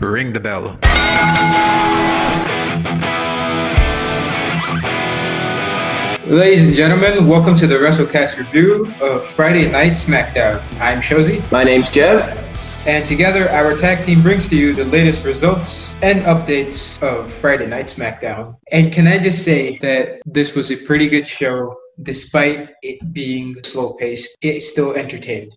Ring the bell. Ladies and gentlemen, welcome to the WrestleCast review of Friday Night SmackDown. I'm Shozy, My name's Joe. and together our tag team brings to you the latest results and updates of Friday Night SmackDown. And can I just say that this was a pretty good show, despite it being slow paced, it still entertained.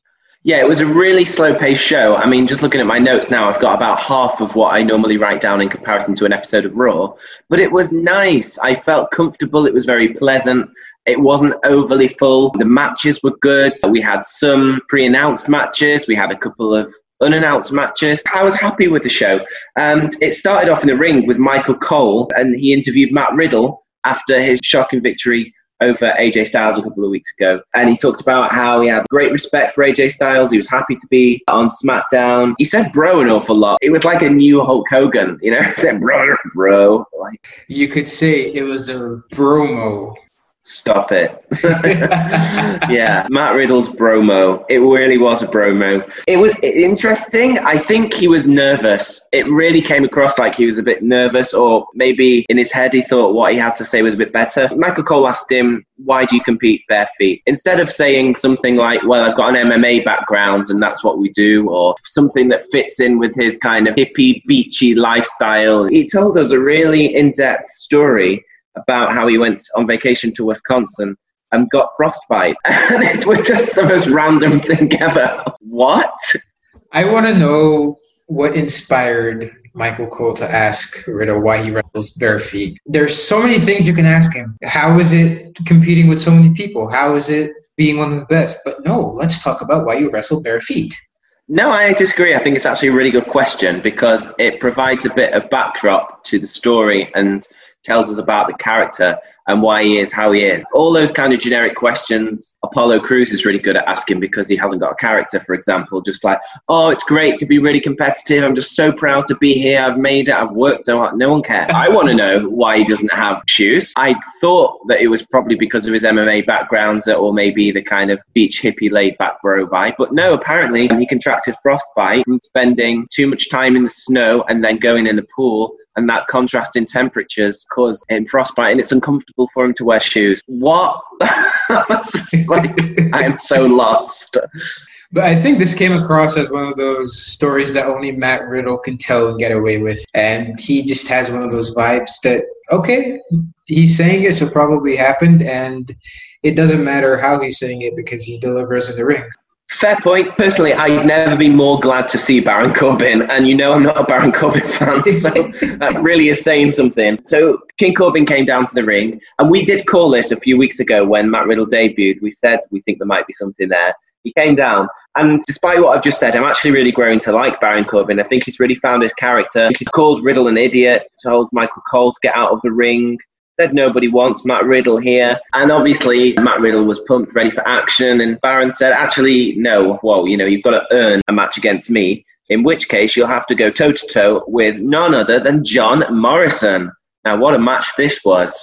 Yeah, it was a really slow paced show. I mean, just looking at my notes now, I've got about half of what I normally write down in comparison to an episode of Raw. But it was nice. I felt comfortable. It was very pleasant. It wasn't overly full. The matches were good. We had some pre announced matches, we had a couple of unannounced matches. I was happy with the show. And it started off in the ring with Michael Cole, and he interviewed Matt Riddle after his shocking victory over AJ Styles a couple of weeks ago. And he talked about how he had great respect for AJ Styles. He was happy to be on SmackDown. He said bro an awful lot. It was like a new Hulk Hogan, you know, he said bro, bro. Like, You could say it was a bromo. Stop it. yeah, Matt Riddle's bromo. It really was a bromo. It was interesting. I think he was nervous. It really came across like he was a bit nervous, or maybe in his head he thought what he had to say was a bit better. Michael Cole asked him, Why do you compete bare feet? Instead of saying something like, Well, I've got an MMA background and that's what we do, or something that fits in with his kind of hippie, beachy lifestyle, he told us a really in depth story about how he went on vacation to Wisconsin and got frostbite. And it was just the most random thing ever. What? I want to know what inspired Michael Cole to ask Riddle why he wrestles bare feet. There's so many things you can ask him. How is it competing with so many people? How is it being one of the best? But no, let's talk about why you wrestle bare feet. No, I disagree. I think it's actually a really good question because it provides a bit of backdrop to the story and tells us about the character and why he is how he is. All those kind of generic questions Apollo Crews is really good at asking because he hasn't got a character, for example. Just like, oh, it's great to be really competitive. I'm just so proud to be here. I've made it. I've worked so hard. No one cares. I want to know why he doesn't have shoes. I thought that it was probably because of his MMA background or maybe the kind of beach hippie laid back bro vibe. But no, apparently he contracted frostbite from spending too much time in the snow and then going in the pool and that contrast in temperatures caused him frostbite and it's uncomfortable for him to wear shoes. What? Like, I am so lost. But I think this came across as one of those stories that only Matt Riddle can tell and get away with. And he just has one of those vibes that, okay, he's saying it, so probably happened. And it doesn't matter how he's saying it because he delivers in the ring. Fair point. Personally, I'd never be more glad to see Baron Corbin, and you know I'm not a Baron Corbin fan, so that really is saying something. So King Corbin came down to the ring, and we did call this a few weeks ago when Matt Riddle debuted. We said we think there might be something there. He came down, and despite what I've just said, I'm actually really growing to like Baron Corbin. I think he's really found his character. He's called Riddle an idiot, told Michael Cole to get out of the ring, said nobody wants Matt Riddle here. And obviously, Matt Riddle was pumped, ready for action. And Baron said, actually, no, well, you know, you've got to earn a match against me, in which case you'll have to go toe to toe with none other than John Morrison. Now, what a match this was.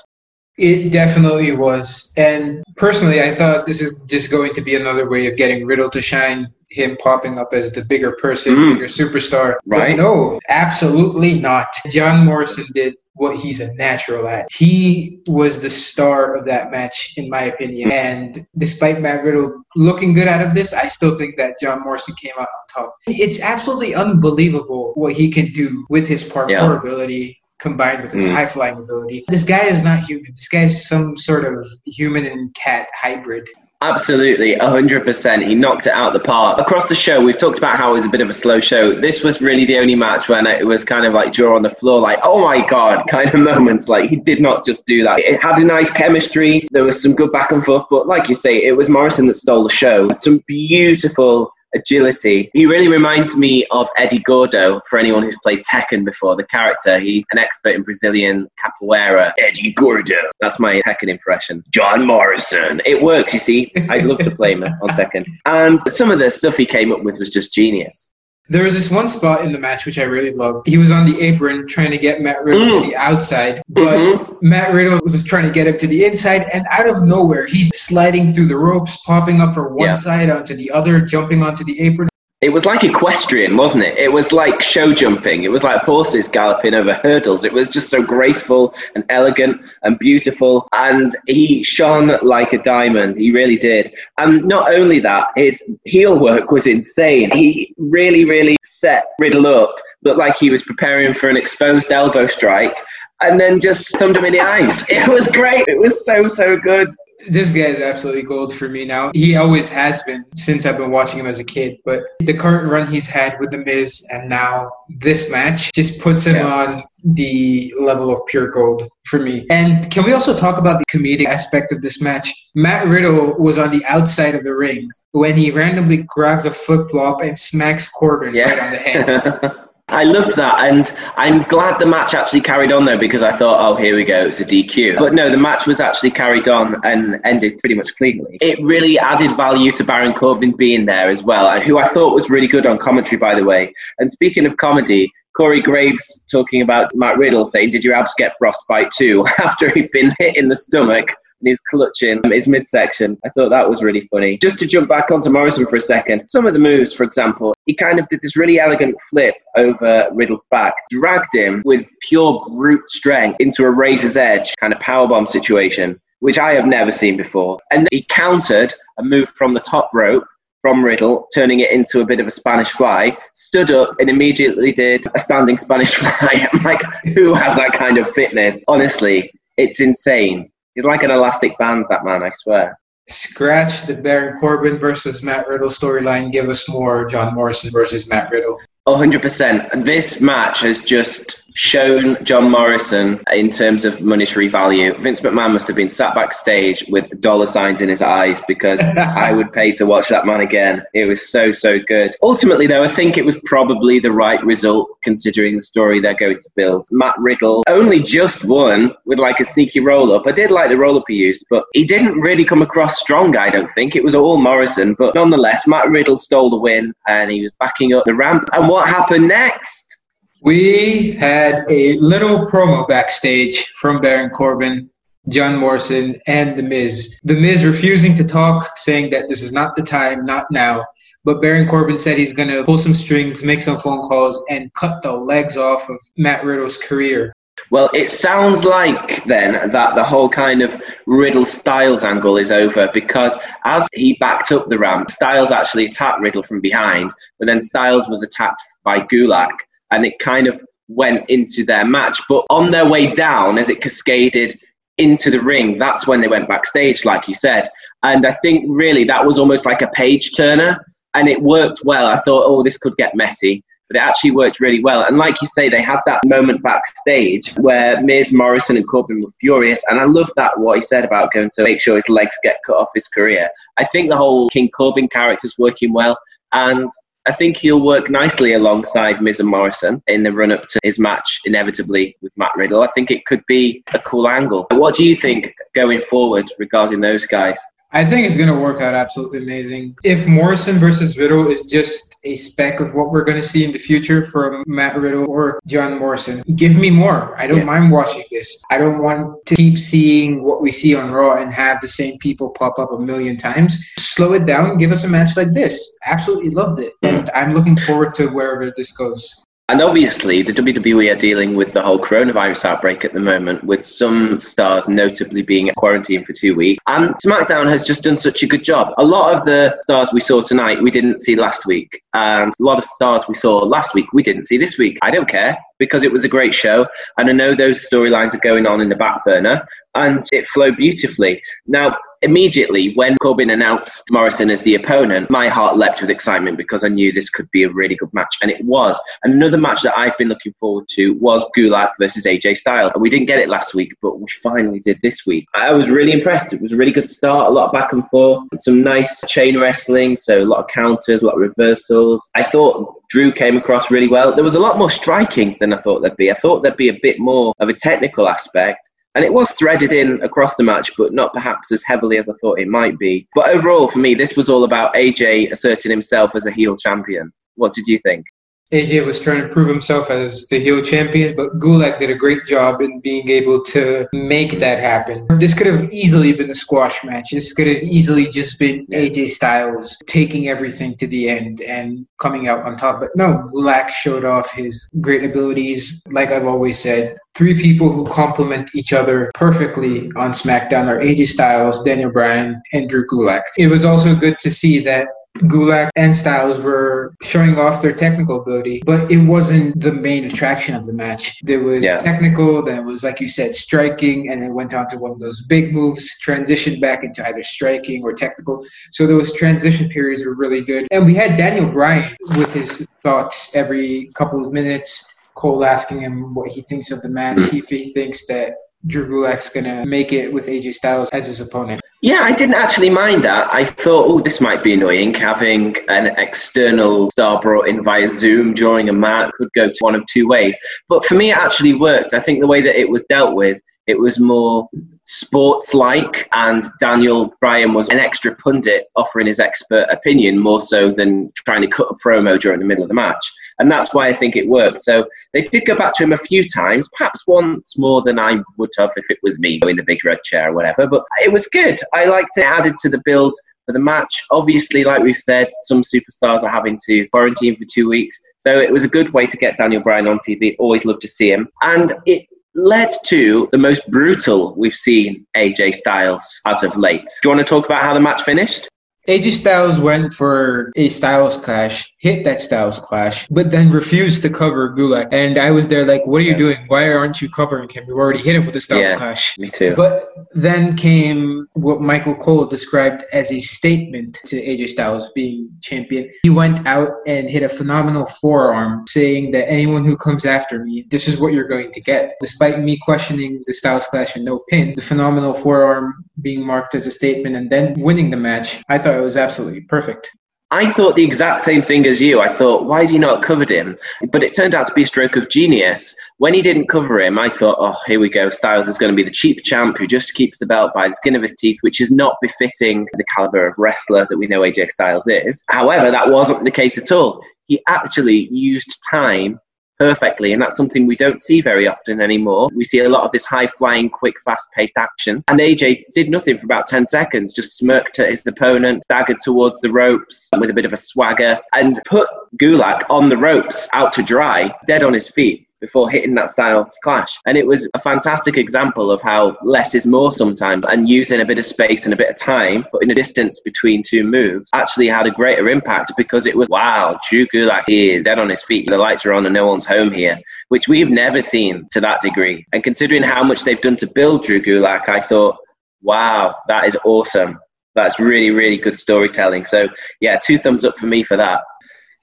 It definitely was. And personally, I thought this is just going to be another way of getting Riddle to shine, him popping up as the bigger person, Mm. bigger superstar. Right. But no, absolutely not. John Morrison did what he's a natural at. He was the star of that match, in my opinion. And despite Matt Riddle looking good out of this, I still think that John Morrison came out on top. It's absolutely unbelievable what he can do with his parkour Yeah. ability combined with his Mm. high flying ability. This guy is not human. This guy is some sort of human and cat hybrid. Absolutely, 100%. He knocked it out the park. Across the show, we've talked about how it was a bit of a slow show. This was really the only match when it was kind of like draw on the floor, like, oh my God, kind of moments. Like, he did not just do that. It had a nice chemistry. There was some good back and forth. But like you say, it was Morrison that stole the show. Some beautiful agility. He really reminds me of Eddie Gordo for anyone who's played Tekken before. The character, he's an expert in Brazilian capoeira. Eddie Gordo. That's my Tekken impression. John Morrison. It works, you see. I'd love to play him on Tekken. And some of the stuff he came up with was just genius. There was this one spot in the match which I really loved. He was on the apron trying to get Matt Riddle Mm. to the outside, but Mhm. Matt Riddle was trying to get him to the inside, and out of nowhere, he's sliding through the ropes, popping up from one Yeah. side onto the other, jumping onto the apron. It was like equestrian, wasn't it? It was like show jumping. It was like horses galloping over hurdles. It was just so graceful and elegant and beautiful. And he shone like a diamond. He really did. And not only that, his heel work was insane. He really, really set Riddle up. Looked like he was preparing for an exposed elbow strike and then just thumbed him in the eyes. It was great. It was so, so good this guy is absolutely gold for me now. He always has been since I've been watching him as a kid. But the current run he's had with The Miz and now this match just puts him yeah. on the level of pure gold for me. And can we also talk about the comedic aspect of this match? Matt Riddle was on the outside of the ring when he randomly grabs a flip flop and smacks Corbin yeah. right on the head. I loved that, and I'm glad the match actually carried on though because I thought, oh, here we go, it's a DQ. But no, the match was actually carried on and ended pretty much cleanly. It really added value to Baron Corbin being there as well, who I thought was really good on commentary, by the way. And speaking of comedy, Corey Graves talking about Matt Riddle saying, Did your abs get frostbite too? After he'd been hit in the stomach and he's clutching um, his midsection. I thought that was really funny. Just to jump back onto Morrison for a second, some of the moves, for example, he kind of did this really elegant flip over Riddle's back, dragged him with pure brute strength into a razor's edge kind of powerbomb situation, which I have never seen before. And he countered a move from the top rope from Riddle, turning it into a bit of a Spanish fly, stood up and immediately did a standing Spanish fly. I'm like, who has that kind of fitness? Honestly, it's insane. He's like an elastic band, that man, I swear. Scratch the Baron Corbin versus Matt Riddle storyline. Give us more John Morrison versus Matt Riddle. 100%. This match has just shown John Morrison in terms of monetary value. Vince McMahon must have been sat backstage with dollar signs in his eyes because I would pay to watch that man again. It was so, so good. Ultimately, though, I think it was probably the right result considering the story they're going to build. Matt Riddle only just won with like a sneaky roll up. I did like the roll up he used, but he didn't really come across strong, I don't think. It was all Morrison, but nonetheless, Matt Riddle stole the win and he was backing up the ramp. And what happened next? We had a little promo backstage from Baron Corbin, John Morrison, and The Miz. The Miz refusing to talk, saying that this is not the time, not now. But Baron Corbin said he's going to pull some strings, make some phone calls, and cut the legs off of Matt Riddle's career. Well, it sounds like then that the whole kind of Riddle Styles angle is over because as he backed up the ramp, Styles actually attacked Riddle from behind, but then Styles was attacked by Gulak and it kind of went into their match. But on their way down, as it cascaded into the ring, that's when they went backstage, like you said. And I think really that was almost like a page turner, and it worked well. I thought, oh, this could get messy. But it actually worked really well. And like you say, they had that moment backstage where Miz, Morrison, and Corbin were furious. And I love that, what he said about going to make sure his legs get cut off his career. I think the whole King Corbin character is working well. And I think he'll work nicely alongside Miz and Morrison in the run up to his match, inevitably, with Matt Riddle. I think it could be a cool angle. What do you think going forward regarding those guys? I think it's going to work out absolutely amazing. If Morrison versus Riddle is just a speck of what we're going to see in the future from Matt Riddle or John Morrison, give me more. I don't yeah. mind watching this. I don't want to keep seeing what we see on Raw and have the same people pop up a million times. Slow it down. Give us a match like this. Absolutely loved it. And I'm looking forward to wherever this goes. And obviously, the WWE are dealing with the whole coronavirus outbreak at the moment, with some stars notably being quarantined for two weeks. And SmackDown has just done such a good job. A lot of the stars we saw tonight, we didn't see last week. And a lot of stars we saw last week, we didn't see this week. I don't care because it was a great show. And I know those storylines are going on in the back burner and it flowed beautifully. Now, immediately when Corbin announced Morrison as the opponent, my heart leapt with excitement because I knew this could be a really good match. And it was. Another match that I've been looking forward to was Gulak versus AJ Styles. We didn't get it last week, but we finally did this week. I was really impressed. It was a really good start, a lot of back and forth, some nice chain wrestling, so a lot of counters, a lot of reversals. I thought Drew came across really well. There was a lot more striking than I thought there'd be. I thought there'd be a bit more of a technical aspect. And it was threaded in across the match, but not perhaps as heavily as I thought it might be. But overall, for me, this was all about AJ asserting himself as a heel champion. What did you think? AJ was trying to prove himself as the heel champion, but Gulak did a great job in being able to make that happen. This could have easily been a squash match. This could have easily just been AJ Styles taking everything to the end and coming out on top. But no, Gulak showed off his great abilities. Like I've always said, three people who complement each other perfectly on SmackDown are AJ Styles, Daniel Bryan, and Drew Gulak. It was also good to see that Gulak and Styles were showing off their technical ability, but it wasn't the main attraction of the match. There was yeah. technical, then it was, like you said, striking, and it went on to one of those big moves, transitioned back into either striking or technical. So those transition periods were really good. And we had Daniel Bryan with his thoughts every couple of minutes. Cole asking him what he thinks of the match, if he thinks that Drew Gulak's gonna make it with AJ Styles as his opponent. Yeah, I didn't actually mind that. I thought, oh, this might be annoying. Having an external star brought in via Zoom during a match could go to one of two ways. But for me, it actually worked. I think the way that it was dealt with, it was more sports like, and Daniel Bryan was an extra pundit offering his expert opinion more so than trying to cut a promo during the middle of the match. And that's why I think it worked. So they did go back to him a few times, perhaps once more than I would have if it was me in the big red chair or whatever. But it was good. I liked it. Added to the build for the match. Obviously, like we've said, some superstars are having to quarantine for two weeks. So it was a good way to get Daniel Bryan on TV. Always love to see him. And it led to the most brutal we've seen AJ Styles as of late. Do you want to talk about how the match finished? AJ Styles went for a Styles clash, hit that Styles clash, but then refused to cover Gulak. And I was there like, what are you yeah. doing? Why aren't you covering him? You already hit him with the Styles yeah, clash. Me too. But then came what Michael Cole described as a statement to AJ Styles being champion. He went out and hit a phenomenal forearm saying that anyone who comes after me, this is what you're going to get. Despite me questioning the Styles clash and no pin, the phenomenal forearm being marked as a statement and then winning the match, I thought it was absolutely perfect. I thought the exact same thing as you. I thought, why has he not covered him? But it turned out to be a stroke of genius. When he didn't cover him, I thought, oh, here we go. Styles is going to be the cheap champ who just keeps the belt by the skin of his teeth, which is not befitting the caliber of wrestler that we know AJ Styles is. However, that wasn't the case at all. He actually used time perfectly, and that's something we don't see very often anymore. We see a lot of this high flying, quick, fast paced action. And AJ did nothing for about 10 seconds, just smirked at his opponent, staggered towards the ropes with a bit of a swagger, and put Gulak on the ropes out to dry, dead on his feet before hitting that Styles clash. And it was a fantastic example of how less is more sometimes and using a bit of space and a bit of time, but in a distance between two moves, actually had a greater impact because it was, wow, Drew Gulak is dead on his feet. The lights are on and no one's home here, which we've never seen to that degree. And considering how much they've done to build Drew Gulak, I thought, wow, that is awesome. That's really, really good storytelling. So, yeah, two thumbs up for me for that.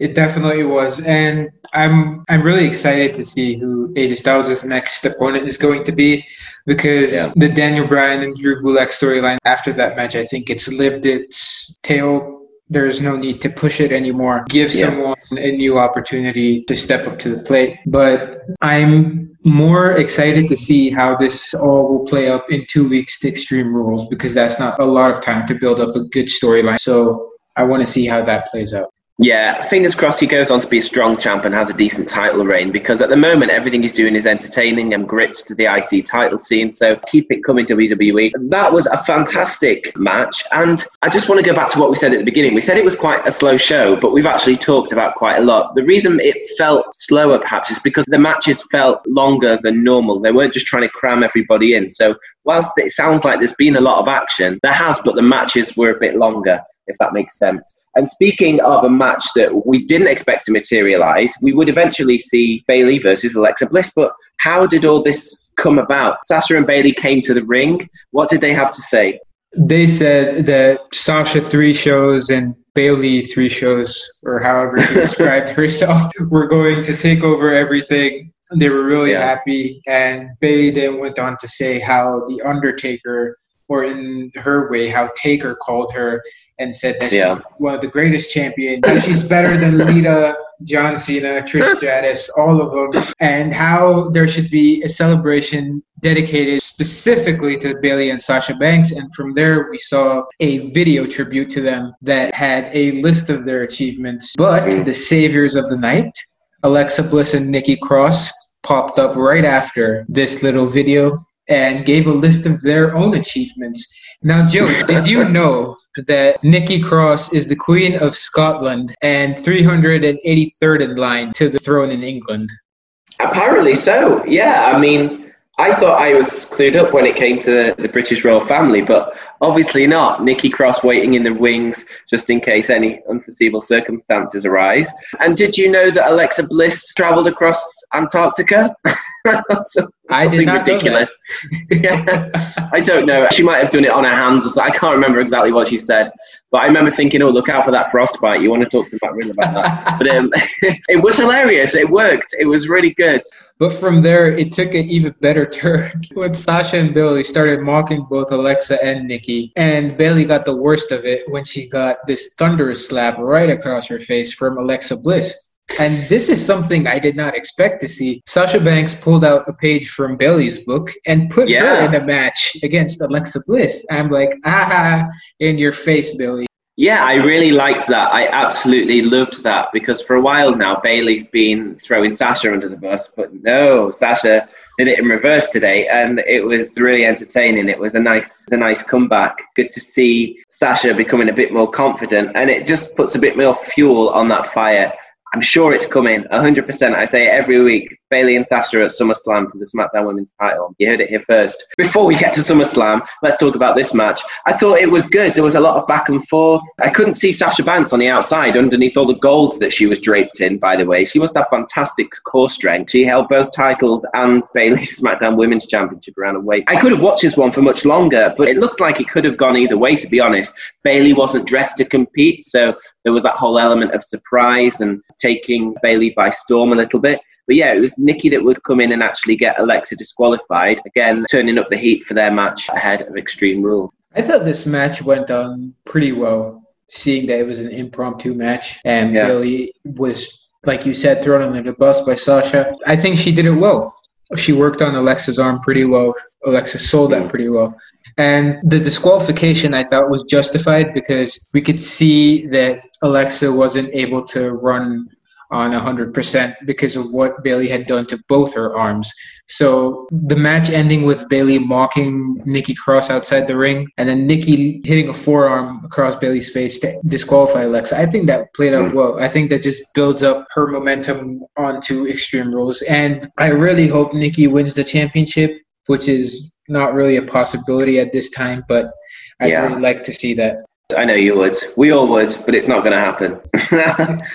It definitely was, and I'm I'm really excited to see who AJ Styles' next opponent is going to be, because yeah. the Daniel Bryan and Drew Gulak storyline after that match, I think it's lived its tail. There's no need to push it anymore. Give yeah. someone a new opportunity to step up to the plate. But I'm more excited to see how this all will play up in two weeks to Extreme Rules because that's not a lot of time to build up a good storyline. So I want to see how that plays out. Yeah, fingers crossed he goes on to be a strong champ and has a decent title reign because at the moment everything he's doing is entertaining and grits to the IC title scene. So keep it coming, WWE. That was a fantastic match. And I just want to go back to what we said at the beginning. We said it was quite a slow show, but we've actually talked about quite a lot. The reason it felt slower perhaps is because the matches felt longer than normal. They weren't just trying to cram everybody in. So whilst it sounds like there's been a lot of action, there has, but the matches were a bit longer if that makes sense. And speaking of a match that we didn't expect to materialize, we would eventually see Bayley versus Alexa Bliss. But how did all this come about? Sasha and Bayley came to the ring. What did they have to say? They said that Sasha three shows and Bayley three shows, or however she described herself, were going to take over everything. They were really yeah. happy. And Bayley then went on to say how The Undertaker or in her way, how Taker called her and said that yeah. she's one of the greatest champion. she's better than Lita, John Cena, Trish Stratus, all of them, and how there should be a celebration dedicated specifically to Bayley and Sasha Banks. And from there, we saw a video tribute to them that had a list of their achievements. But mm-hmm. the saviors of the night Alexa Bliss and Nikki Cross popped up right after this little video and gave a list of their own achievements. Now, Joe, did you know that Nikki Cross is the Queen of Scotland and 383rd in line to the throne in England? Apparently so. Yeah, I mean, I thought I was cleared up when it came to the British royal family, but obviously not. Nikki Cross waiting in the wings just in case any unforeseeable circumstances arise. And did you know that Alexa Bliss travelled across Antarctica? so, I did not ridiculous. yeah, I don't know. She might have done it on her hands or so. I can't remember exactly what she said, but I remember thinking, "Oh, look out for that frostbite." You want to talk to Matt Riddle about that? but um, it was hilarious. It worked. It was really good. But from there, it took an even better turn when Sasha and Bayley started mocking both Alexa and Nikki, and Bayley got the worst of it when she got this thunderous slap right across her face from Alexa Bliss. And this is something I did not expect to see. Sasha Banks pulled out a page from Bayley's book and put yeah. her in a match against Alexa Bliss. I'm like, ah, in your face, Bayley. Yeah, I really liked that. I absolutely loved that because for a while now, Bayley's been throwing Sasha under the bus, but no, Sasha did it in reverse today, and it was really entertaining. It was a nice, a nice comeback. Good to see Sasha becoming a bit more confident, and it just puts a bit more fuel on that fire. I'm sure it's coming, 100%. I say it every week. Bayley and Sasha at SummerSlam for the SmackDown Women's title. You heard it here first. Before we get to SummerSlam, let's talk about this match. I thought it was good. There was a lot of back and forth. I couldn't see Sasha Banks on the outside underneath all the gold that she was draped in, by the way. She must have fantastic core strength. She held both titles and Bayley's SmackDown Women's Championship around a weight. I could have watched this one for much longer, but it looks like it could have gone either way, to be honest. Bayley wasn't dressed to compete, so there was that whole element of surprise and taking Bayley by storm a little bit. But yeah, it was Nikki that would come in and actually get Alexa disqualified. Again, turning up the heat for their match ahead of Extreme Rules. I thought this match went on pretty well, seeing that it was an impromptu match and yeah. Bayley was, like you said, thrown under the bus by Sasha. I think she did it well. She worked on Alexa's arm pretty well. Alexa sold that mm. pretty well. And the disqualification I thought was justified because we could see that Alexa wasn't able to run on 100% because of what Bayley had done to both her arms. So the match ending with Bayley mocking Nikki Cross outside the ring and then Nikki hitting a forearm across Bayley's face to disqualify Alexa. I think that played out hmm. well. I think that just builds up her momentum onto Extreme Rules. And I really hope Nikki wins the championship, which is not really a possibility at this time, but I'd yeah. really like to see that. I know you would. We all would, but it's not going to happen.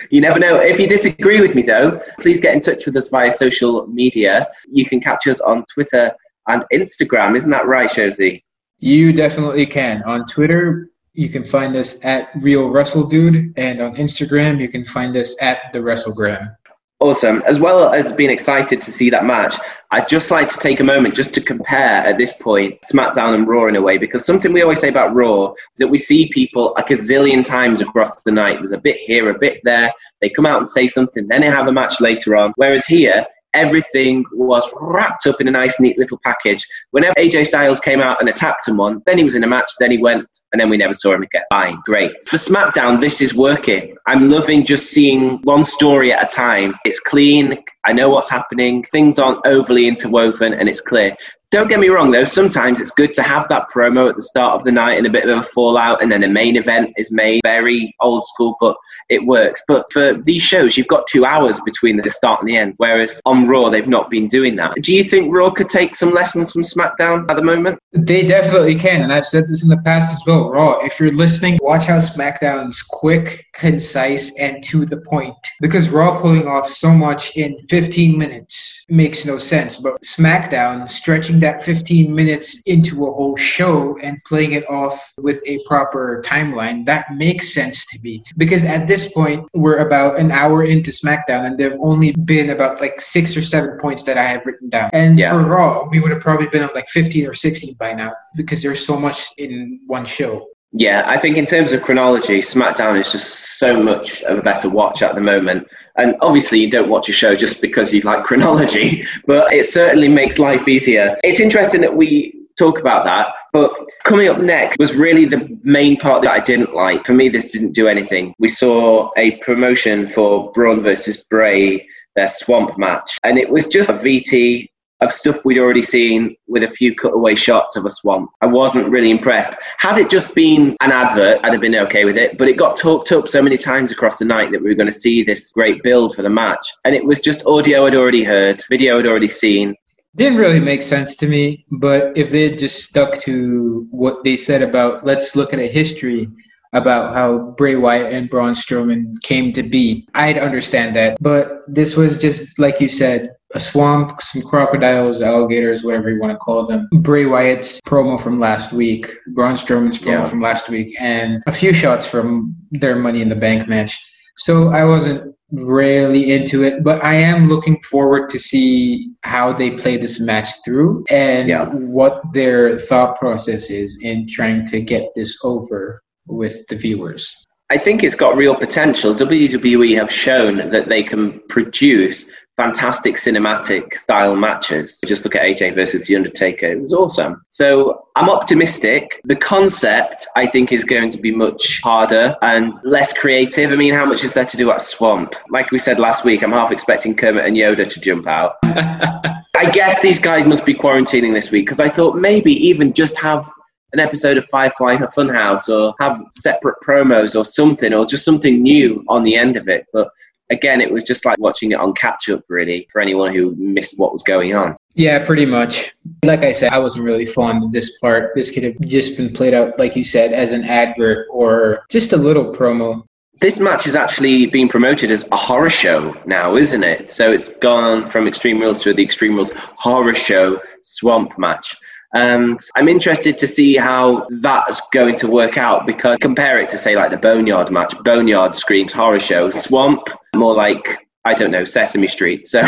you never know. If you disagree with me, though, please get in touch with us via social media. You can catch us on Twitter and Instagram. Isn't that right, Shozy? You definitely can. On Twitter, you can find us at Real Wrestle Dude, and on Instagram, you can find us at The WrestleGram. Awesome. As well as being excited to see that match, I'd just like to take a moment just to compare at this point SmackDown and Raw in a way, because something we always say about Raw is that we see people like a zillion times across the night. There's a bit here, a bit there. They come out and say something, then they have a match later on. Whereas here, everything was wrapped up in a nice, neat little package. Whenever AJ Styles came out and attacked someone, then he was in a match, then he went, and then we never saw him again. Fine, great. For SmackDown, this is working. I'm loving just seeing one story at a time. It's clean. I know what's happening. Things aren't overly interwoven, and it's clear. Don't get me wrong, though. Sometimes it's good to have that promo at the start of the night and a bit of a fallout, and then a main event is made very old school, but it works. But for these shows, you've got two hours between the start and the end, whereas on Raw, they've not been doing that. Do you think Raw could take some lessons from SmackDown at the moment? They definitely can, and I've said this in the past as well. Raw, if you're listening, watch how SmackDown's quick, concise, and to the point. Because Raw pulling off so much in 15 minutes makes no sense, but SmackDown stretching that 15 minutes into a whole show and playing it off with a proper timeline, that makes sense to me. Because at this point, we're about an hour into SmackDown and there've only been about like six or seven points that I have written down. And yeah. for Raw, we would have probably been on like 15 or 16 by now because there's so much in one show. Yeah, I think in terms of chronology, SmackDown is just so much of a better watch at the moment. And obviously, you don't watch a show just because you like chronology, but it certainly makes life easier. It's interesting that we talk about that. But coming up next was really the main part that I didn't like. For me, this didn't do anything. We saw a promotion for Braun versus Bray their swamp match. And it was just a VT of stuff we'd already seen with a few cutaway shots of a swamp. I wasn't really impressed. Had it just been an advert, I'd have been okay with it. But it got talked up so many times across the night that we were going to see this great build for the match. And it was just audio I'd already heard, video I'd already seen. Didn't really make sense to me, but if they had just stuck to what they said about let's look at a history about how Bray Wyatt and Braun Strowman came to be, I'd understand that. But this was just, like you said, a swamp, some crocodiles, alligators, whatever you want to call them. Bray Wyatt's promo from last week, Braun Strowman's promo yeah. from last week, and a few shots from their Money in the Bank match. So I wasn't really into it, but I am looking forward to see how they play this match through and yeah. what their thought process is in trying to get this over with the viewers. I think it's got real potential. WWE have shown that they can produce fantastic cinematic style matches. Just look at AJ versus The Undertaker. It was awesome. So I'm optimistic. The concept, I think, is going to be much harder and less creative. I mean, how much is there to do at Swamp? Like we said last week, I'm half expecting Kermit and Yoda to jump out. I guess these guys must be quarantining this week because I thought maybe even just have an episode of Firefly Funhouse or have separate promos or something or just something new on the end of it. But again, it was just like watching it on catch up, really, for anyone who missed what was going on. Yeah, pretty much. Like I said, I wasn't really fond of this part. This could have just been played out, like you said, as an advert or just a little promo. This match is actually being promoted as a horror show now, isn't it? So it's gone from Extreme Rules to the Extreme Rules Horror Show Swamp match. And I'm interested to see how that's going to work out because compare it to, say, like the Boneyard match. Boneyard screams horror show. Swamp, more like, I don't know, Sesame Street. So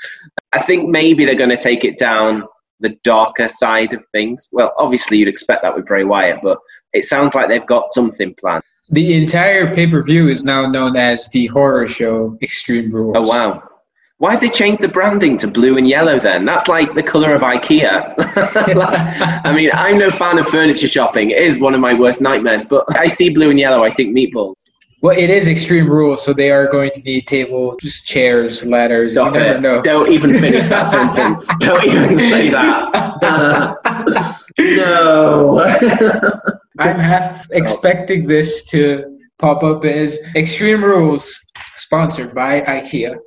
I think maybe they're going to take it down the darker side of things. Well, obviously, you'd expect that with Bray Wyatt, but it sounds like they've got something planned. The entire pay per view is now known as the horror show Extreme Rules. Oh, wow. Why have they changed the branding to blue and yellow then? That's like the colour of IKEA. I mean, I'm no fan of furniture shopping. It is one of my worst nightmares, but I see blue and yellow, I think meatballs. Well, it is extreme rules, so they are going to need tables, chairs, ladders. Stop you never it. know. Don't even finish that sentence. Don't even say that. no. I'm half expecting this to pop up as Extreme Rules, sponsored by IKEA.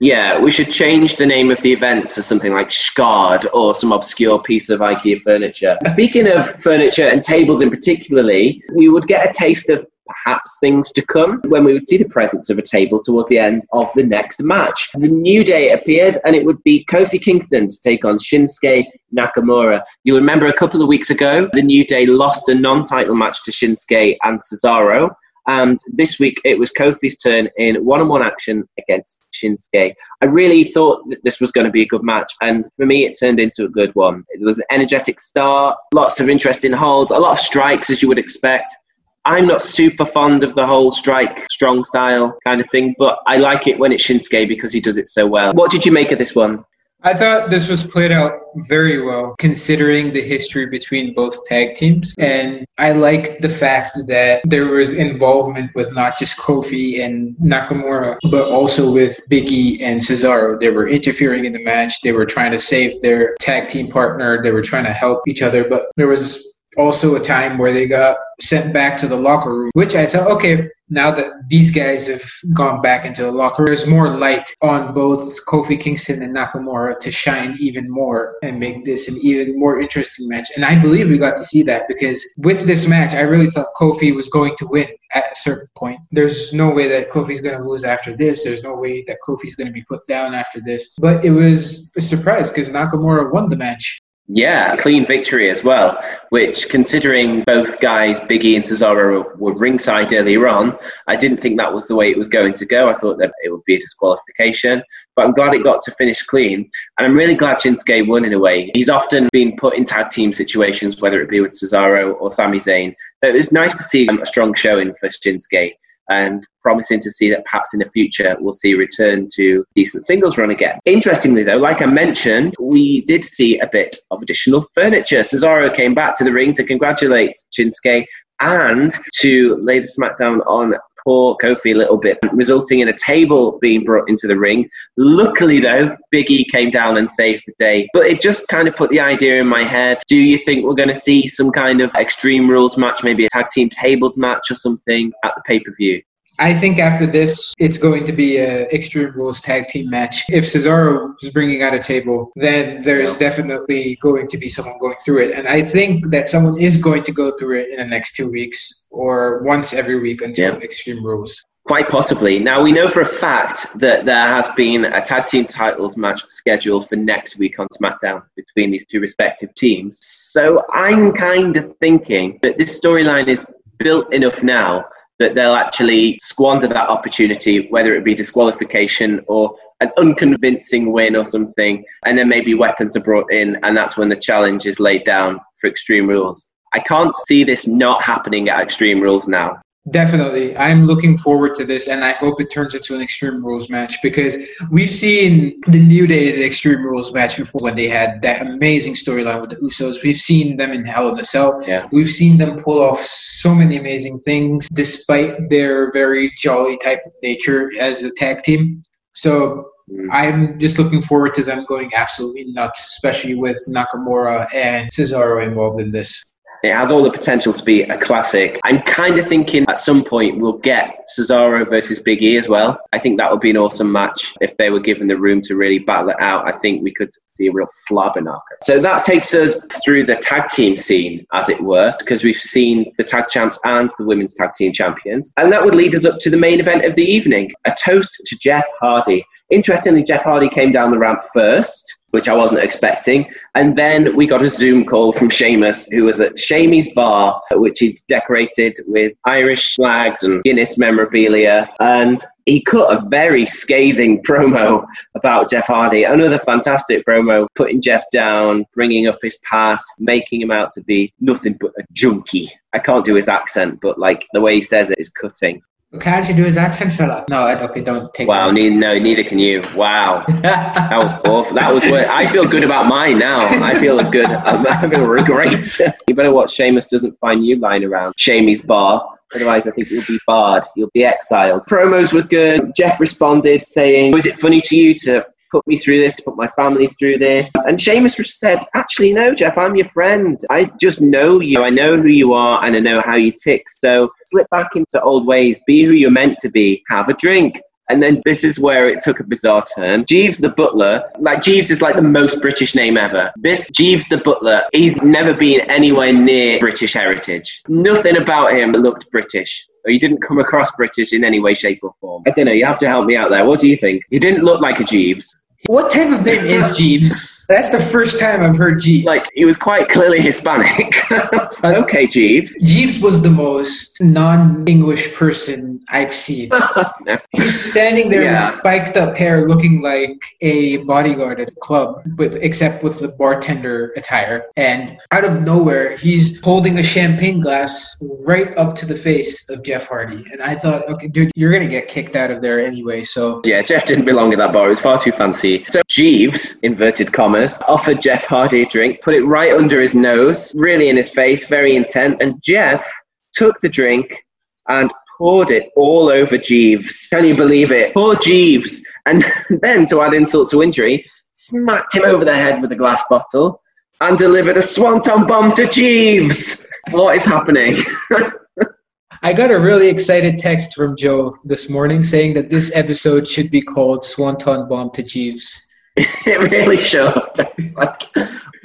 Yeah, we should change the name of the event to something like Skard or some obscure piece of IKEA furniture. Speaking of furniture and tables in particularly, we would get a taste of perhaps things to come when we would see the presence of a table towards the end of the next match. The New Day appeared and it would be Kofi Kingston to take on Shinsuke Nakamura. You remember a couple of weeks ago, the New Day lost a non-title match to Shinsuke and Cesaro. And this week it was Kofi's turn in one on one action against Shinsuke. I really thought that this was going to be a good match, and for me, it turned into a good one. It was an energetic start, lots of interesting holds, a lot of strikes, as you would expect. I'm not super fond of the whole strike strong style kind of thing, but I like it when it's Shinsuke because he does it so well. What did you make of this one? I thought this was played out very well considering the history between both tag teams. And I liked the fact that there was involvement with not just Kofi and Nakamura, but also with Biggie and Cesaro. They were interfering in the match. They were trying to save their tag team partner. They were trying to help each other. But there was also a time where they got sent back to the locker room, which I thought, okay, now that these guys have gone back into the locker, there's more light on both Kofi Kingston and Nakamura to shine even more and make this an even more interesting match. And I believe we got to see that because with this match, I really thought Kofi was going to win at a certain point. There's no way that Kofi's going to lose after this. There's no way that Kofi's going to be put down after this. But it was a surprise because Nakamura won the match. Yeah, clean victory as well, which considering both guys, Biggie and Cesaro, were ringside earlier on, I didn't think that was the way it was going to go. I thought that it would be a disqualification, but I'm glad it got to finish clean. And I'm really glad Shinsuke won in a way. He's often been put in tag team situations, whether it be with Cesaro or Sami Zayn. So it was nice to see a strong showing for Shinsuke and promising to see that perhaps in the future we'll see a return to decent singles run again. Interestingly, though, like I mentioned, we did see a bit of additional furniture. Cesaro came back to the ring to congratulate Shinsuke and to lay the smackdown on poor Kofi a little bit, resulting in a table being brought into the ring. Luckily, though, Big E came down and saved the day. But it just kind of put the idea in my head do you think we're going to see some kind of Extreme Rules match, maybe a tag team tables match or something at the pay per view? I think after this, it's going to be a Extreme Rules tag team match. If Cesaro is bringing out a table, then there's yeah. definitely going to be someone going through it. And I think that someone is going to go through it in the next two weeks or once every week until yeah. Extreme Rules. Quite possibly. Now, we know for a fact that there has been a tag team titles match scheduled for next week on SmackDown between these two respective teams. So I'm kind of thinking that this storyline is built enough now that they'll actually squander that opportunity, whether it be disqualification or an unconvincing win or something, and then maybe weapons are brought in, and that's when the challenge is laid down for Extreme Rules. I can't see this not happening at Extreme Rules now. Definitely. I'm looking forward to this and I hope it turns into an Extreme Rules match because we've seen the New Day the Extreme Rules match before when they had that amazing storyline with the Usos. We've seen them in Hell in a Cell. Yeah. We've seen them pull off so many amazing things despite their very jolly type of nature as a tag team. So mm. I'm just looking forward to them going absolutely nuts, especially with Nakamura and Cesaro involved in this. It has all the potential to be a classic. I'm kind of thinking at some point we'll get Cesaro versus Big E as well. I think that would be an awesome match if they were given the room to really battle it out. I think we could see a real slobber knocker. So that takes us through the tag team scene, as it were, because we've seen the tag champs and the women's tag team champions. And that would lead us up to the main event of the evening a toast to Jeff Hardy. Interestingly, Jeff Hardy came down the ramp first which I wasn't expecting. And then we got a Zoom call from Sheamus, who was at Shamey's bar, which he'd decorated with Irish flags and Guinness memorabilia. And he cut a very scathing promo about Jeff Hardy. Another fantastic promo, putting Jeff down, bringing up his past, making him out to be nothing but a junkie. I can't do his accent, but like the way he says it is cutting. Can't you do his accent, fella? No, okay, don't take. Wow, neither, no, neither can you. Wow, that was awful. That was what I feel good about mine now. I feel good. I feel great. you better watch Sheamus doesn't find you lying around Shamey's bar. Otherwise, I think you'll be barred. You'll be exiled. Promos were good. Jeff responded saying, "Was it funny to you to put me through this, to put my family through this. And Sheamus said, Actually, no, Jeff, I'm your friend. I just know you. I know who you are and I know how you tick. So slip back into old ways, be who you're meant to be, have a drink. And then this is where it took a bizarre turn. Jeeves the Butler, like Jeeves is like the most British name ever. This Jeeves the Butler, he's never been anywhere near British heritage. Nothing about him looked British or you didn't come across British in any way, shape, or form. I don't know. You have to help me out there. What do you think? He didn't look like a Jeeves. What type of name is Jeeves? That's the first time I've heard Jeeves. Like, he was quite clearly Hispanic. okay, Jeeves. Jeeves was the most non English person I've seen. no. He's standing there yeah. with spiked up hair looking like a bodyguard at a club, with, except with the bartender attire. And out of nowhere, he's holding a champagne glass right up to the face of Jeff Hardy. And I thought, okay, dude, you're going to get kicked out of there anyway. So. Yeah, Jeff didn't belong in that bar. It was far too fancy. So, Jeeves, inverted commas, offered Jeff Hardy a drink, put it right under his nose, really in his face, very intense. And Jeff took the drink and poured it all over Jeeves. Can you believe it? Poor Jeeves. And then, to add insult to injury, smacked him over the head with a glass bottle and delivered a swanton bomb to Jeeves. What is happening? I got a really excited text from Joe this morning saying that this episode should be called Swanton Bomb to Jeeves. it really showed. I was like,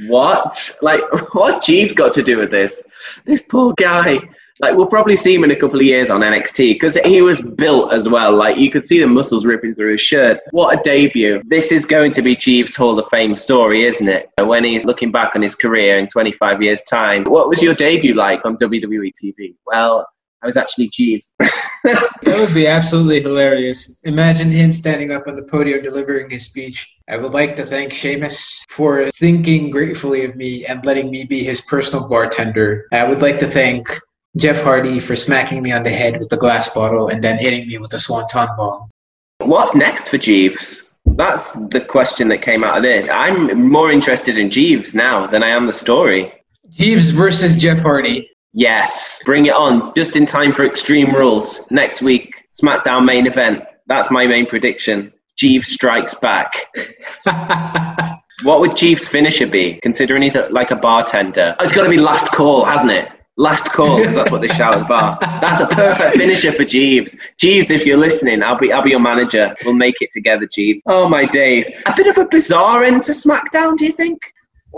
what? Like, what's Jeeves got to do with this? This poor guy. Like, we'll probably see him in a couple of years on NXT because he was built as well. Like, you could see the muscles ripping through his shirt. What a debut. This is going to be Jeeves' Hall of Fame story, isn't it? When he's looking back on his career in 25 years' time. What was your debut like on WWE TV? Well, I was actually Jeeves. that would be absolutely hilarious. Imagine him standing up on the podium delivering his speech. I would like to thank Sheamus for thinking gratefully of me and letting me be his personal bartender. I would like to thank Jeff Hardy for smacking me on the head with a glass bottle and then hitting me with a swanton bomb. What's next for Jeeves? That's the question that came out of this. I'm more interested in Jeeves now than I am the story. Jeeves versus Jeff Hardy. Yes, bring it on just in time for Extreme Rules next week. SmackDown main event. That's my main prediction. Jeeves strikes back. what would Jeeves' finisher be, considering he's a, like a bartender? It's got to be last call, hasn't it? Last call, because that's what they shout at the bar. That's a perfect finisher for Jeeves. Jeeves, if you're listening, I'll be I'll be your manager. We'll make it together, Jeeves. Oh my days! A bit of a bizarre end to SmackDown, do you think?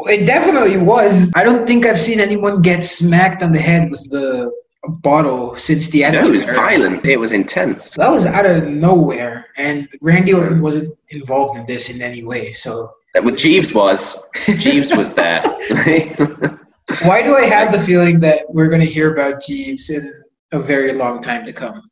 It definitely was. I don't think I've seen anyone get smacked on the head with the bottle since the end. No, it was violent. It was intense. That was out of nowhere, and Randy Orton wasn't involved in this in any way. So, well, Jeeves was. Jeeves was there. Why do I have the feeling that we're going to hear about Jeeves in a very long time to come?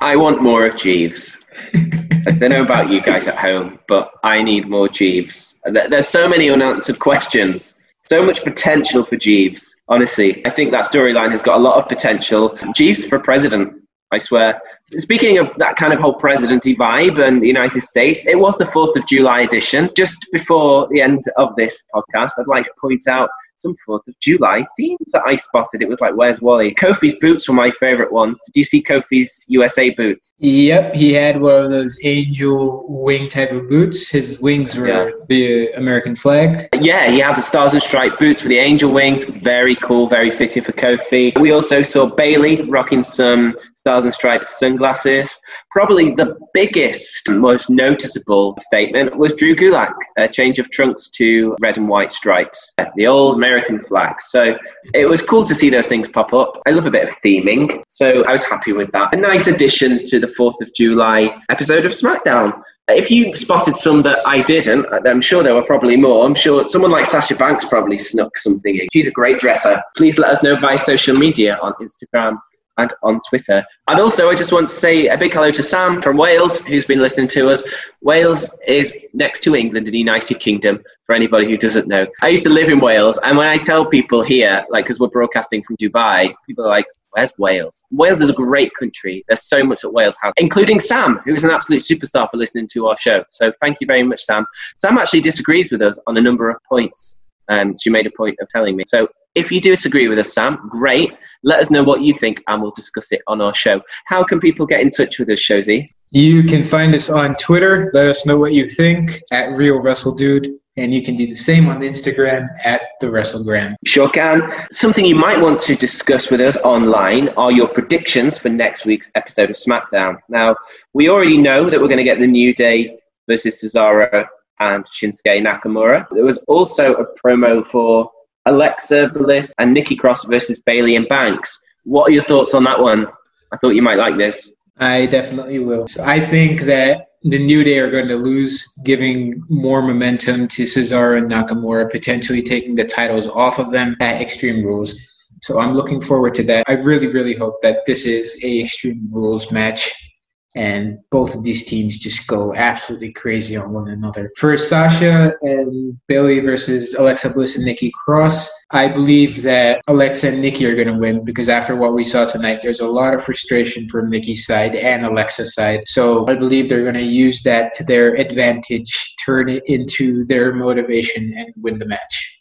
I want more of Jeeves. I don't know about you guys at home, but I need more Jeeves. There's so many unanswered questions, so much potential for Jeeves. Honestly, I think that storyline has got a lot of potential. Jeeves for president, I swear. Speaking of that kind of whole presidency vibe and the United States, it was the 4th of July edition. Just before the end of this podcast, I'd like to point out some 4th of July themes that I spotted. It was like, where's Wally? Kofi's boots were my favorite ones. Did you see Kofi's USA boots? Yep, he had one of those angel wing type of boots. His wings were yeah. the American flag. Yeah, he had the stars and Stripes boots with the angel wings. Very cool, very fitting for Kofi. We also saw Bayley rocking some stars and stripes sunglasses. Probably the biggest, most noticeable statement was Drew Gulak, a change of trunks to red and white stripes. The old American flag. So it was cool to see those things pop up. I love a bit of theming, so I was happy with that. A nice addition to the 4th of July episode of SmackDown. If you spotted some that I didn't, uh, I'm sure there were probably more. I'm sure someone like Sasha Banks probably snuck something in. She's a great dresser. Please let us know via social media on Instagram and on Twitter. And also, I just want to say a big hello to Sam from Wales, who's been listening to us. Wales is next to England in the United Kingdom, for anybody who doesn't know. I used to live in Wales, and when I tell people here, like, because we're broadcasting from Dubai, people are like, Where's Wales? Wales is a great country. There's so much that Wales has, including Sam, who's an absolute superstar for listening to our show. So thank you very much, Sam. Sam actually disagrees with us on a number of points. Um, she made a point of telling me. So if you disagree with us, Sam, great. Let us know what you think and we'll discuss it on our show. How can people get in touch with us, Shozy? You can find us on Twitter. Let us know what you think at Real Wrestle Dude. And you can do the same on Instagram at the WrestleGram. Sure can. Something you might want to discuss with us online are your predictions for next week's episode of SmackDown. Now, we already know that we're going to get the New Day versus Cesaro and Shinsuke Nakamura. There was also a promo for Alexa Bliss and Nikki Cross versus Bayley and Banks. What are your thoughts on that one? I thought you might like this. I definitely will. So I think that the New Day are going to lose, giving more momentum to Cesaro and Nakamura, potentially taking the titles off of them at Extreme Rules. So I'm looking forward to that. I really, really hope that this is a Extreme Rules match and both of these teams just go absolutely crazy on one another. For Sasha and Bayley versus Alexa Bliss and Nikki Cross, I believe that Alexa and Nikki are going to win because after what we saw tonight, there's a lot of frustration from Nikki's side and Alexa's side. So I believe they're going to use that to their advantage, turn it into their motivation, and win the match.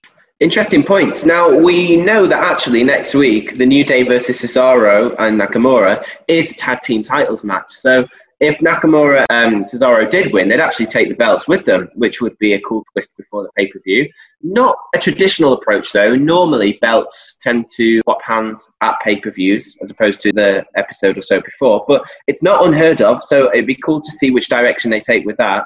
Interesting points. Now, we know that actually next week, the New Day versus Cesaro and Nakamura is a tag team titles match. So if Nakamura and Cesaro did win, they'd actually take the belts with them, which would be a cool twist before the pay per view. Not a traditional approach, though. Normally, belts tend to swap hands at pay per views as opposed to the episode or so before, but it's not unheard of. So it'd be cool to see which direction they take with that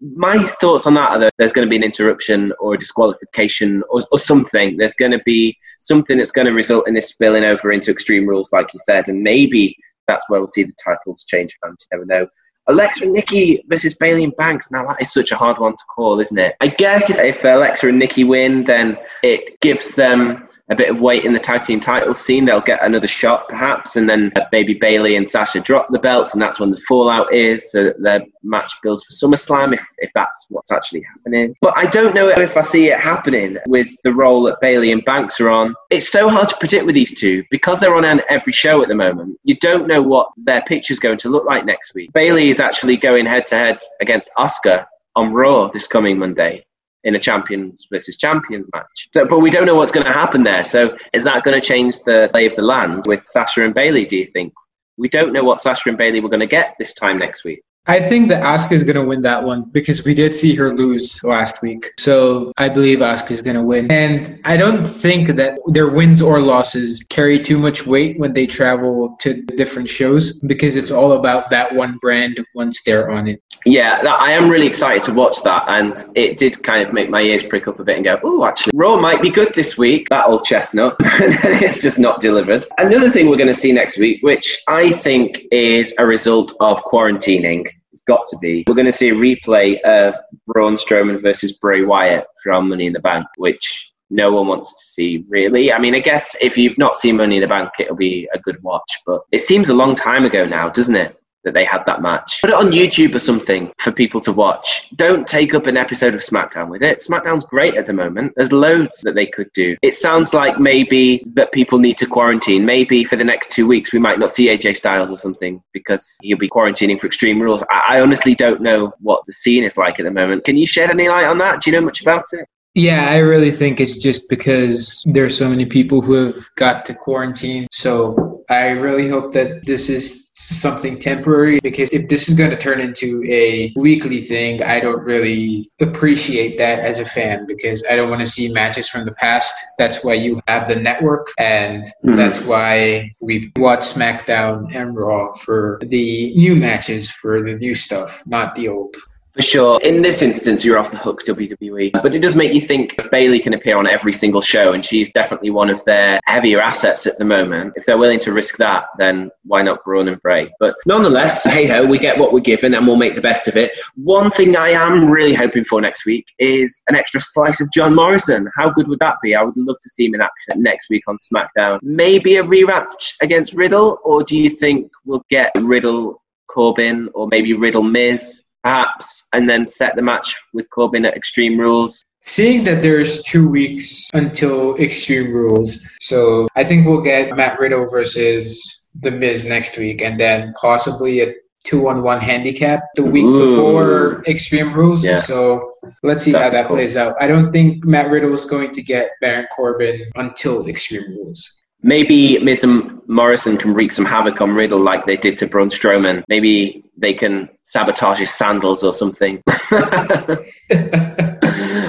my thoughts on that are that there's going to be an interruption or a disqualification or, or something. There's going to be something that's going to result in this spilling over into Extreme Rules, like you said, and maybe that's where we'll see the titles change hands. You never know. Alexa and Nikki versus Bayley and Banks. Now that is such a hard one to call, isn't it? I guess if, if Alexa and Nikki win, then it gives them a bit of weight in the tag team title scene. They'll get another shot perhaps, and then maybe Bayley and Sasha drop the belts, and that's when the fallout is. So their match builds for SummerSlam if, if that's what's actually happening. But I don't know if I see it happening with the role that Bayley and Banks are on. It's so hard to predict with these two because they're on every show at the moment. You don't know what their picture's going to look like next week. Bayley is actually going head to head against Asuka on Raw this coming Monday in a champions versus champions match. So, but we don't know what's going to happen there. So, is that going to change the lay of the land with Sasha and Bayley? Do you think? we don't know what Sasha and Bayley we're going to get this time next week. I think that Asuka is going to win that one because we did see her lose last week. So I believe Asuka is going to win. And I don't think that their wins or losses carry too much weight when they travel to different shows because it's all about that one brand once they're on it. Yeah, I am really excited to watch that. And it did kind of make my ears prick up a bit and go, oh, actually, Raw might be good this week. That old chestnut. it's just not delivered. Another thing we're going to see next week, which I think is a result of quarantining got to be. We're going to see a replay of Braun Strowman versus Bray Wyatt from Money in the Bank, which no one wants to see, really. I mean, I guess if you've not seen Money in the Bank, it'll be a good watch, but it seems a long time ago now, doesn't it? That they had that match. Put it on YouTube or something for people to watch. Don't take up an episode of SmackDown with it. SmackDown's great at the moment. There's loads that they could do. It sounds like maybe that people need to quarantine. Maybe for the next two weeks we might not see AJ Styles or something because he'll be quarantining for Extreme Rules. I, I honestly don't know what the scene is like at the moment. Can you shed any light on that? Do you know much about it? Yeah, I really think it's just because there's so many people who have got to quarantine. So I really hope that this is something temporary because if this is going to turn into a weekly thing, I don't really appreciate that as a fan because I don't want to see matches from the past. That's why you have the network and mm-hmm. that's why we watch SmackDown and Raw for the new matches, for the new stuff, not the old. For sure. In this instance, you're off the hook, WWE. But it does make you think Bayley can appear on every single show, and she's definitely one of their heavier assets at the moment. If they're willing to risk that, then why not Braun and Bray? But nonetheless, hey ho, we get what we're given, and we'll make the best of it. One thing I am really hoping for next week is an extra slice of John Morrison. How good would that be? I would love to see him in action next week on SmackDown. Maybe a rematch against Riddle, or do you think we'll get Riddle Corbin, or maybe Riddle Miz? Perhaps, and then set the match with Corbin at Extreme Rules. Seeing that there's two weeks until Extreme Rules, so I think we'll get Matt Riddle versus The Miz next week, and then possibly a two on one handicap the week Ooh. before Extreme Rules. Yeah. So let's see That'd how that cool. plays out. I don't think Matt Riddle is going to get Baron Corbin until Extreme Rules. Maybe Miz and Morrison can wreak some havoc on Riddle like they did to Braun Strowman. Maybe they can sabotage his sandals or something.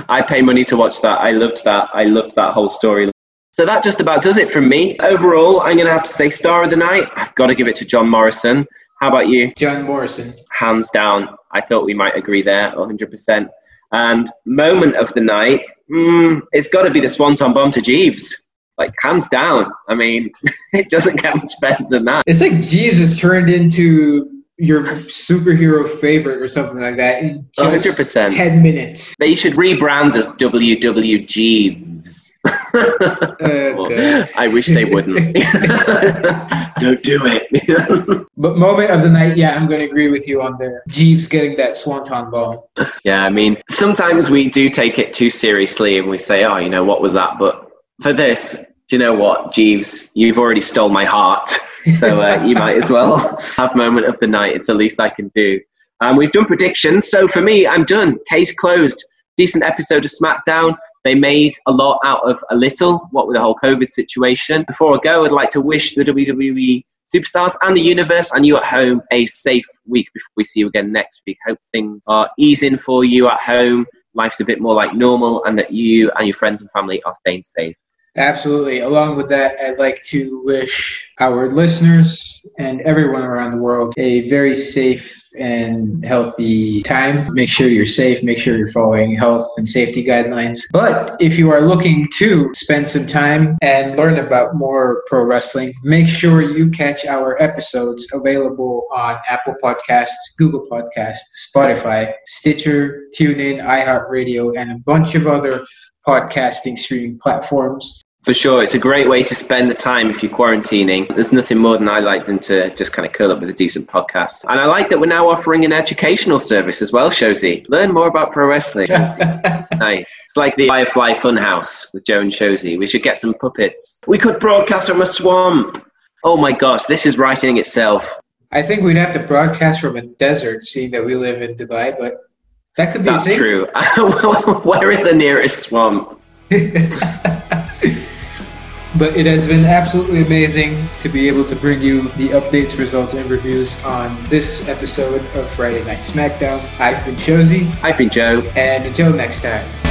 I pay money to watch that. I loved that. I loved that whole story. So that just about does it from me. Overall, I'm going to have to say star of the night. I've got to give it to John Morrison. How about you? John Morrison. Hands down. I thought we might agree there 100%. And moment of the night, mm, it's got to be the Swanton Bomb to Jeeves like hands down. I mean, it doesn't get much better than that. It's like Jeeves turned into your superhero favorite or something like that in just 100%. 10 minutes. They should rebrand as WW Jeeves. oh, I wish they wouldn't. Don't do it. but moment of the night, yeah, I'm going to agree with you on there. Jeeves getting that swanton bomb. Yeah, I mean, sometimes we do take it too seriously and we say, oh, you know, what was that? But for this, do you know what, Jeeves? You've already stole my heart. So uh, you might as well have moment of the night. It's the least I can do. Um, we've done predictions. So for me, I'm done. Case closed. Decent episode of SmackDown. They made a lot out of a little, what with the whole COVID situation. Before I go, I'd like to wish the WWE superstars and the universe and you at home a safe week before we see you again next week. Hope things are easing for you at home. Life's a bit more like normal and that you and your friends and family are staying safe. Absolutely. Along with that, I'd like to wish our listeners and everyone around the world a very safe and healthy time. Make sure you're safe, make sure you're following health and safety guidelines. But if you are looking to spend some time and learn about more pro wrestling, make sure you catch our episodes available on Apple Podcasts, Google Podcasts, Spotify, Stitcher, TuneIn, iHeartRadio, and a bunch of other podcasting streaming platforms. For sure, it's a great way to spend the time if you're quarantining. There's nothing more than I like than to just kind of curl up with a decent podcast. And I like that we're now offering an educational service as well, Shozy. Learn more about pro wrestling. nice. It's like the Firefly Funhouse with Joe and Shozy. We should get some puppets. We could broadcast from a swamp. Oh my gosh, this is writing itself. I think we'd have to broadcast from a desert, seeing that we live in Dubai, but that could be That's true. Where is the nearest swamp? But it has been absolutely amazing to be able to bring you the updates, results, and reviews on this episode of Friday Night SmackDown. I've been Shozy. I've been Joe. And until next time.